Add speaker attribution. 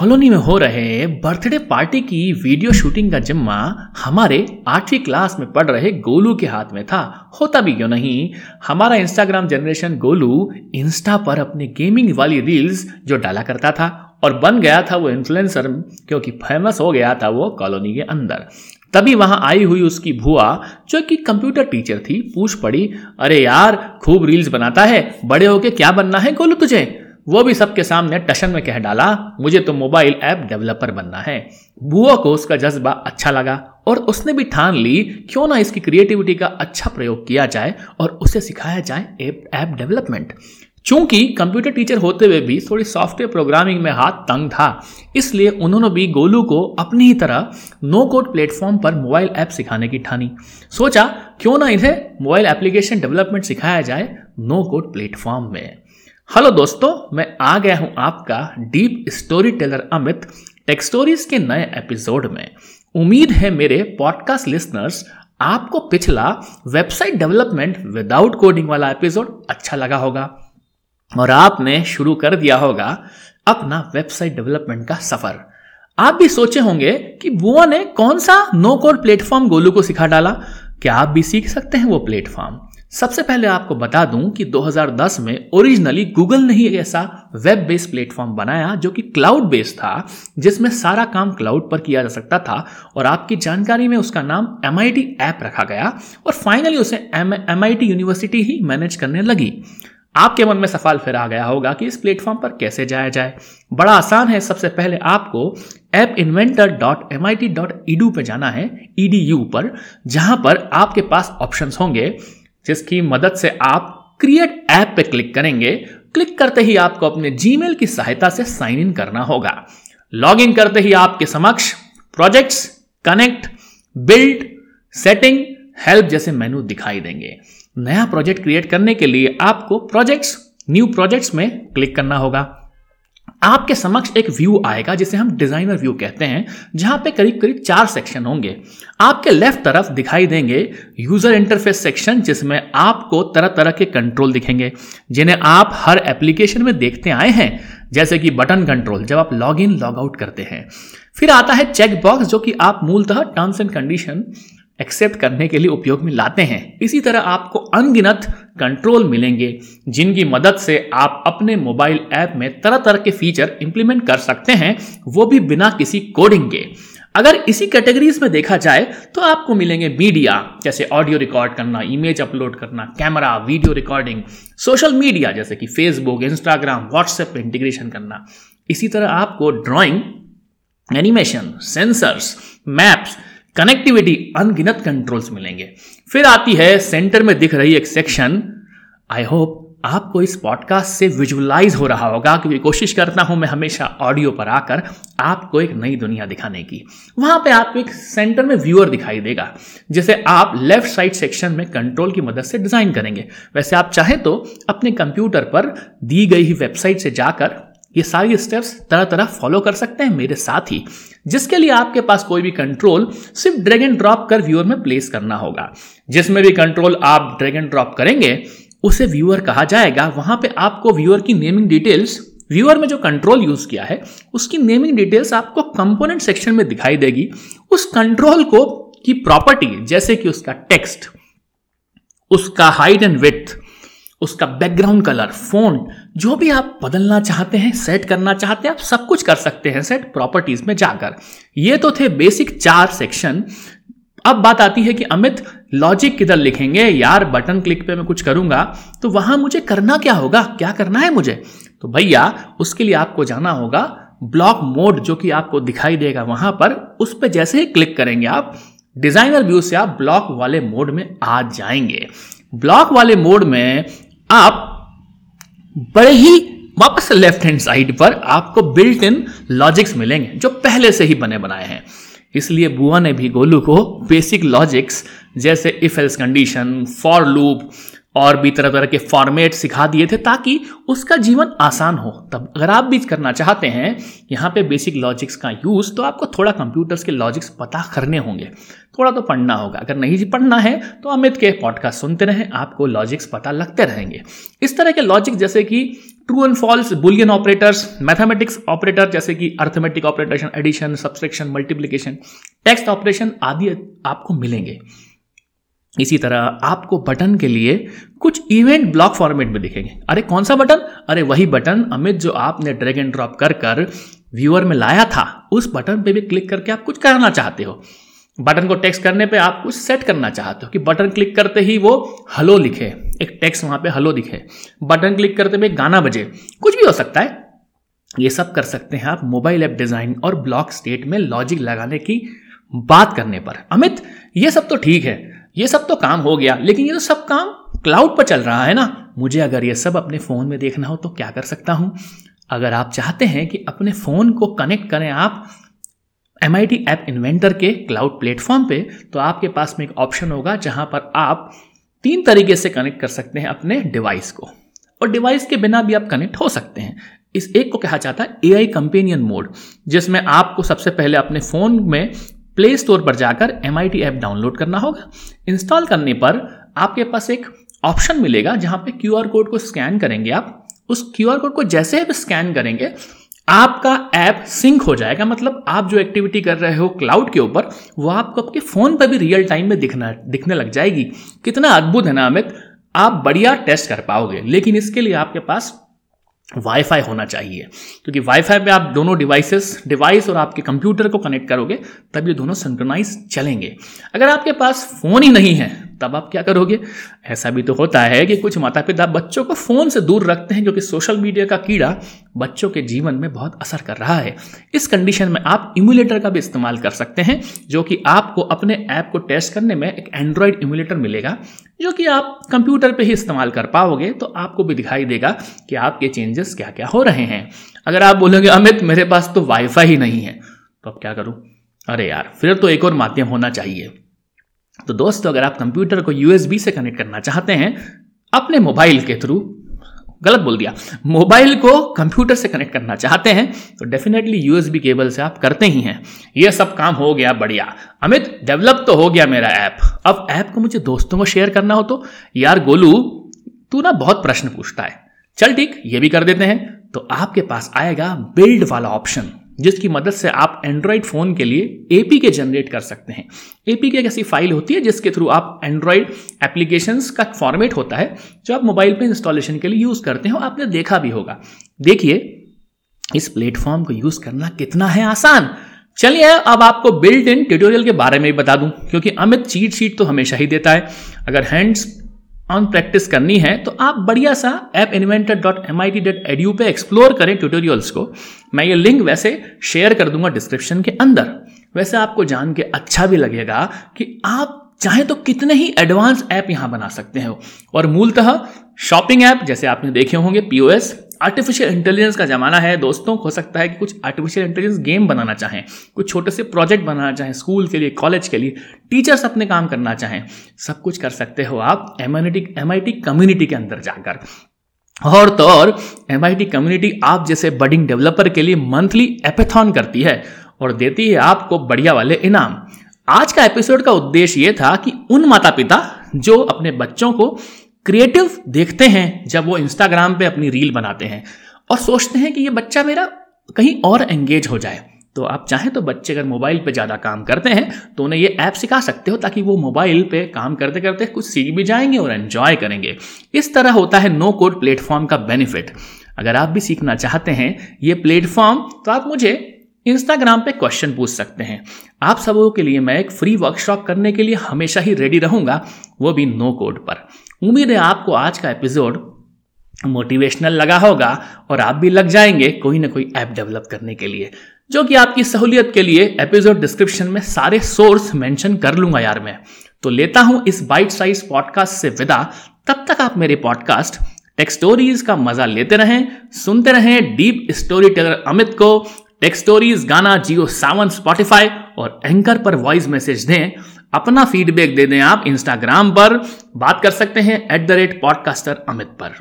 Speaker 1: Colony में हो रहे बर्थडे पार्टी की वीडियो शूटिंग का जिम्मा हमारे आठवीं क्लास में पढ़ रहे गोलू के हाथ में था। होता भी क्यों नहीं? हमारा इंस्टाग्राम जनरेशन गोलू इंस्टा पर अपने गेमिंग वाली रील्स जो डाला करता था और बन गया था वो इन्फ्लुएंसर क्योंकि फ़ेमस हो गया था वो कॉलोनी के अंदर। तभी वहाँ आई हुई उसकी भुआ, जो कि कंप्यूटर टीचर थी, पूछ पड़ी, अरे यार, खूब रील्स बनाता है, बड़े होके क्या बनना है गोलू तुझे? वो भी सबके सामने टशन में कह डाला, मुझे तो मोबाइल ऐप डेवलपर बनना है। बुआ को उसका जज्बा अच्छा लगा और उसने भी ठान ली, क्यों ना इसकी क्रिएटिविटी का अच्छा प्रयोग किया जाए और उसे सिखाया जाए ऐप डेवलपमेंट? चूँकि कंप्यूटर टीचर होते हुए भी थोड़ी सॉफ्टवेयर प्रोग्रामिंग में हाथ तंग था, इसलिए उन्होंने भी गोलू को अपनी ही तरह नो कोड प्लेटफॉर्म पर मोबाइल ऐप सिखाने की ठानी। सोचा, क्यों ना इन्हें मोबाइल एप्लीकेशन डेवलपमेंट सिखाया जाए नो कोड प्लेटफॉर्म में? हेलो दोस्तों, मैं आ गया हूँ आपका deep storyteller Amit tech stories के नए एपिसोड में। उम्मीद है मेरे पॉडकास्ट लिसनर्स आपको पिछला वेबसाइट डेवलपमेंट विदाउट कोडिंग वाला एपिसोड अच्छा लगा होगा। और आपने शुरू कर दिया होगा अपना वेबसाइट डेवलपमेंट का सफ़र। आप भी सोचे होंगे कि बुआ ने कौन सा नो कोड प्लेटफॉर्म गोलू को सिखा डाला। क्या आप भी सीख सकते हैं वो प्लेटफॉर्म सबसे पहले आपको बता दूँ कि 2010 में ओरिजिनली गूगल ने ही ऐसा वेब बेस्ड प्लेटफॉर्म बनाया जो कि क्लाउड बेस्ड था, जिसमें सारा काम क्लाउड पर किया जा सकता था और आपकी जानकारी में उसका नाम एम ऐप रखा गया और फाइनली उसे MIT यूनिवर्सिटी ही मैनेज करने लगी। आपके मन में सवाल फिर आ गया होगा कि इस प्लेटफॉर्म पर कैसे जाया जाए? बड़ा आसान है, सबसे पहले आपको app inventor dot M I T dot edu पर जाना है ई डी यू पर, जहाँ पर आपके पास ऑप्शंस होंगे। जिसकी मदद से आप क्रिएट ऐप पे क्लिक करेंगे क्लिक करते ही आपको अपने जीमेल की सहायता से साइन इन करना होगा। लॉग इन करते ही आपके समक्ष projects connect build setting help जैसे मेनू दिखाई देंगे। नया प्रोजेक्ट क्रिएट करने के लिए आपको प्रोजेक्ट्स न्यू प्रोजेक्ट्स में क्लिक करना होगा। आपके समक्ष एक व्यू आएगा, जिसे हम डिज़ाइनर व्यू कहते हैं, जहाँ पे करीब करीब चार सेक्शन होंगे। आपके लेफ़्ट तरफ़ दिखाई देंगे यूज़र इंटरफेस सेक्शन जिसमें आपको तरह तरह के कंट्रोल दिखेंगे, जिन्हें आप हर एप्लीकेशन में देखते आए हैं, जैसे कि बटन कंट्रोल जब आप लॉग इन लॉग आउट करते हैं। फिर आता है चेक बॉक्स जो कि आप मूलतः टर्म्स एंड कंडीशन एक्सेप्ट करने के लिए उपयोग में लाते हैं। इसी तरह आपको अनगिनत कंट्रोल मिलेंगे, जिनकी मदद से आप अपने मोबाइल ऐप में तरह तरह के फीचर इंप्लीमेंट कर सकते हैं, वो भी बिना किसी कोडिंग के। अगर इसी कैटेगरीज में देखा जाए तो आपको मिलेंगे मीडिया जैसे ऑडियो रिकॉर्ड करना इमेज अपलोड करना camera video recording social media जैसे कि फेसबुक इंस्टाग्राम व्हाट्सएप पे इंटीग्रेशन करना। इसी तरह आपको drawing animation sensors maps connectivity अनगिनत कंट्रोल्स मिलेंगे। फिर आती है सेंटर में दिख रही एक सेक्शन आई होप आपको इस पॉडकास्ट से विजुअलाइज हो रहा होगा, क्योंकि कोशिश करता हूँ मैं हमेशा ऑडियो पर आकर आपको एक नई दुनिया दिखाने की। वहाँ पे आपको एक सेंटर में व्यूअर दिखाई देगा, जिसे आप लेफ़्ट साइड सेक्शन में कंट्रोल की मदद से डिज़ाइन करेंगे। वैसे आप चाहे तो अपने कंप्यूटर पर दी गई ही वेबसाइट से जाकर ये सारी स्टेप्स तरह तरह फॉलो कर सकते हैं मेरे साथ ही, जिसके लिए आपके पास कोई भी कंट्रोल सिर्फ़ ड्रैग एंड ड्रॉप कर व्यूअर में प्लेस करना होगा। जिसमें भी कंट्रोल आप ड्रैग एंड ड्रॉप करेंगे, उसे व्यूअर कहा जाएगा। वहाँ पे आपको व्यूअर की नेमिंग डिटेल्स व्यूअर में जो कंट्रोल यूज़ किया है, उसकी नेमिंग डिटेल्स आपको कंपोनेंट सेक्शन में दिखाई देगी। उस कंट्रोल को की प्रॉपर्टी जैसे कि उसका टेक्स्ट उसका हाइट एंड विथ उसका बैकग्राउंड कलर फ़ोन जो भी आप बदलना चाहते हैं सेट करना चाहते हैं, आप सब कुछ कर सकते हैं सेट प्रॉपर्टीज़ में जाकर। ये तो थे बेसिक चार सेक्शन अब बात आती है कि अमित लॉजिक किधर लिखेंगे? यार बटन क्लिक पे मैं कुछ करूँगा। तो वहाँ मुझे करना क्या होगा? क्या करना है मुझे? तो भैया, उसके लिए आपको जाना होगा ब्लॉक मोड जो कि आपको दिखाई देगा वहाँ पर। उस पर जैसे ही क्लिक करेंगे आप डिज़ाइनर व्यू से आप ब्लॉक वाले मोड में आ जाएँगे। ब्लॉक वाले मोड में आप बड़े ही वापस लेफ़्ट हैंड साइड पर आपको बिल्ट इन लॉजिक्स मिलेंगे, जो पहले से ही बने बनाए हैं। इसलिए बुआ ने भी गोलू को बेसिक लॉजिक्स जैसे if else condition for loop और भी तरह तरह के फॉर्मेट सिखा दिए थे ताकि उसका जीवन आसान हो। तब अगर आप भी करना चाहते हैं, यहाँ पे बेसिक लॉजिक्स का यूज़ तो आपको थोड़ा कंप्यूटर्स के लॉजिक्स पता करने होंगे। थोड़ा तो पढ़ना होगा। अगर नहीं जी पढ़ना है तो अमित के पॉडकास्ट सुनते रहें, आपको लॉजिक्स पता लगते रहेंगे। इस तरह के लॉजिक जैसे कि true and false boolean operators mathematics operator जैसे कि arithmetic operator addition subtraction multiplication text operation आदि आपको मिलेंगे। इसी तरह आपको बटन के लिए कुछ इवेंट ब्लॉक फॉर्मेट में दिखेंगे। अरे, कौन सा बटन? अरे, वही बटन, अमित, जो आपने ड्रैग एंड ड्रॉप कर कर व्यूअर में लाया था, उस बटन पे भी क्लिक करके आप कुछ करना चाहते हो। बटन को टेक्स्ट करने पे आप कुछ सेट करना चाहते हो कि बटन क्लिक करते ही वो हलो लिखे। एक टेक्स्ट वहाँ पे हलो दिखे। बटन क्लिक करते हुए गाना बजे। कुछ भी हो सकता है। ये सब कर सकते हैं आप मोबाइल ऐप डिज़ाइन और ब्लॉक स्टेट में लॉजिक लगाने की बात करने पर। अमित, ये सब तो ठीक है। ये सब तो काम हो गया, लेकिन ये तो सब काम क्लाउड पर चल रहा है ना। मुझे अगर ये सब अपने फ़ोन में देखना हो तो क्या कर सकता हूँ? अगर आप चाहते हैं कि अपने फ़ोन को कनेक्ट करें आप M I T app inventor के क्लाउड प्लेटफॉर्म पे तो आपके पास में एक ऑप्शन होगा जहाँ पर आप तीन तरीके से कनेक्ट कर सकते हैं अपने डिवाइस को। और डिवाइस के बिना भी आप कनेक्ट हो सकते हैं। इस एक को कहा जाता है ए आई कंपेनियन मोड जिसमें आपको सबसे पहले अपने फ़ोन में प्ले स्टोर पर जाकर एम आई ऐप डाउनलोड करना होगा। इंस्टॉल करने पर आपके पास एक ऑप्शन मिलेगा जहाँ पे क्यू कोड को स्कैन करेंगे आप। उस क्यूआर कोड को जैसे आप स्कैन करेंगे, आपका ऐप सिंक हो जाएगा। मतलब आप जो एक्टिविटी कर रहे हो क्लाउड के ऊपर, वो आपको आपके फ़ोन पर भी रियल टाइम में दिखना, दिखने लग जाएगी। कितना अद्भुत है ना, अमित। आप बढ़िया टेस्ट कर पाओगे। लेकिन इसके लिए आपके पास वाईफाई होना चाहिए। क्योंकि वाईफाई पे आप दोनों डिवाइसेस डिवाइस और आपके कंप्यूटर को कनेक्ट करोगे, तब ये दोनों सिंक्रोनाइज चलेंगे। अगर आपके पास फ़ोन ही नहीं है तब आप क्या करोगे? ऐसा भी तो होता है कि कुछ माता पिता बच्चों को फ़ोन से दूर रखते हैं क्योंकि सोशल मीडिया का कीड़ा बच्चों के जीवन में बहुत असर कर रहा है। इस कंडीशन में आप इम्यूलेटर का भी इस्तेमाल कर सकते हैं, जो कि आपको अपने ऐप को टेस्ट करने में एक एंड्रॉयड इम्यूलेटर मिलेगा, जो कि आप कंप्यूटर पे ही इस्तेमाल कर पाओगे तो आपको भी दिखाई देगा कि आपके चेंजेस क्या क्या हो रहे हैं। अगर आप बोलोगे, अमित, मेरे पास तो वाईफाई ही नहीं है तो अब क्या करूँ? अरे यार, फिर तो एक और माध्यम होना चाहिए। तो दोस्तों, अगर आप कंप्यूटर को यूएसबी से कनेक्ट करना चाहते हैं, अपने मोबाइल के थ्रू गलत बोल दिया मोबाइल को कंप्यूटर से कनेक्ट करना चाहते हैं तो डेफिनेटली यूएसबी केबल से आप करते ही हैं। यह सब काम हो गया बढ़िया। अमित डेवलप तो हो गया मेरा ऐप अब ऐप को मुझे दोस्तों को शेयर करना हो तो यार गोलू, तू ना बहुत प्रश्न पूछता है। चल ठीक, ये भी कर देते हैं। तो आपके पास आएगा बिल्ड वाला ऑप्शन जिसकी मदद से आप एंड्रॉयड फ़ोन के लिए एपी जनरेट कर सकते हैं। एपी एक ऐसी फ़ाइल होती है जिसके थ्रू आप एंड्रॉयड एप्लीकेशंस का फॉर्मेट होता है, जो आप मोबाइल पे इंस्टॉलेशन के लिए यूज़ करते हो। आपने देखा भी होगा। देखिए, इस प्लेटफॉर्म को यूज़ करना कितना है आसान। चलिए, अब आपको बिल्ट इन ट्यूटोरियल के बारे में भी बता दूँ, क्योंकि अमित चीट शीट तो हमेशा ही देता है। अगर हैंड्स ऑन प्रैक्टिस करनी है तो आप बढ़िया सा app inventor dot M I T dot edu पर एक्सप्लोर करें ट्यूटोरियल्स को। मैं ये लिंक वैसे शेयर कर दूँगा डिस्क्रिप्शन के अंदर। वैसे आपको जान के अच्छा भी लगेगा कि आप चाहे तो कितने ही एडवांस ऐप यहाँ बना सकते हो। और मूलतः शॉपिंग ऐप जैसे आपने देखे होंगे पीओएस आर्टिफिशियल इंटेलिजेंस का ज़माना है, दोस्तों, हो सकता है कि कुछ आर्टिफिशियल इंटेलिजेंस गेम बनाना चाहें, कुछ छोटे से प्रोजेक्ट बनाना चाहें स्कूल के लिए कॉलेज के लिए टीचर्स अपने काम करना चाहें, सब कुछ कर सकते हो आप एम एम कम्युनिटी के अंदर जाकर। और तो और एम आई टी कम्युनिटी आप जैसे बडिंग डेवलपर के लिए मंथली एपेथॉन करती है और देती है आपको बढ़िया वाले इनाम। आज का एपिसोड का उद्देश्य यह था कि उन माता पिता जो अपने बच्चों को क्रिएटिव देखते हैं जब वो इंस्टाग्राम पे अपनी रील बनाते हैं और सोचते हैं कि ये बच्चा मेरा कहीं और एंगेज हो जाए। तो आप चाहें तो बच्चे अगर मोबाइल पे ज़्यादा काम करते हैं तो उन्हें ये ऐप सिखा सकते हो ताकि वो मोबाइल पे काम करते करते कुछ सीख भी जाएँगे और एंजॉय करेंगे। इस तरह होता है नो कोड प्लेटफॉर्म का बेनिफिट अगर आप भी सीखना चाहते हैं ये प्लेटफॉर्म तो आप मुझे इंस्टाग्राम पे क्वेश्चन पूछ सकते हैं। आप सबों के लिए मैं एक फ्री वर्कशॉप करने के लिए हमेशा ही रेडी रहूँगा, वो भी नो कोड पर। उम्मीद है आपको आज का एपिसोड मोटिवेशनल लगा होगा और आप भी लग जाएँगे कोई ना कोई ऐप डेवलप करने के लिए, जो कि आपकी सहूलियत के लिए एपिसोड डिस्क्रिप्शन में सारे सोर्स मेंशन कर लूँगा यार मैं। तो लेता हूँ इस बाइट साइज़ पॉडकास्ट से विदा। तब तक आप मेरे पॉडकास्ट टेक स्टोरीज का मज़ा लेते रहें, सुनते रहें डीप स्टोरी टेलर अमित को tech stories Gaana Jio Saavn Spotify और एंकर पर वॉइस मैसेज दें। अपना फीडबैक दे दें आप इंस्टाग्राम पर। बात कर सकते हैं at the rate podcaster Amit पर।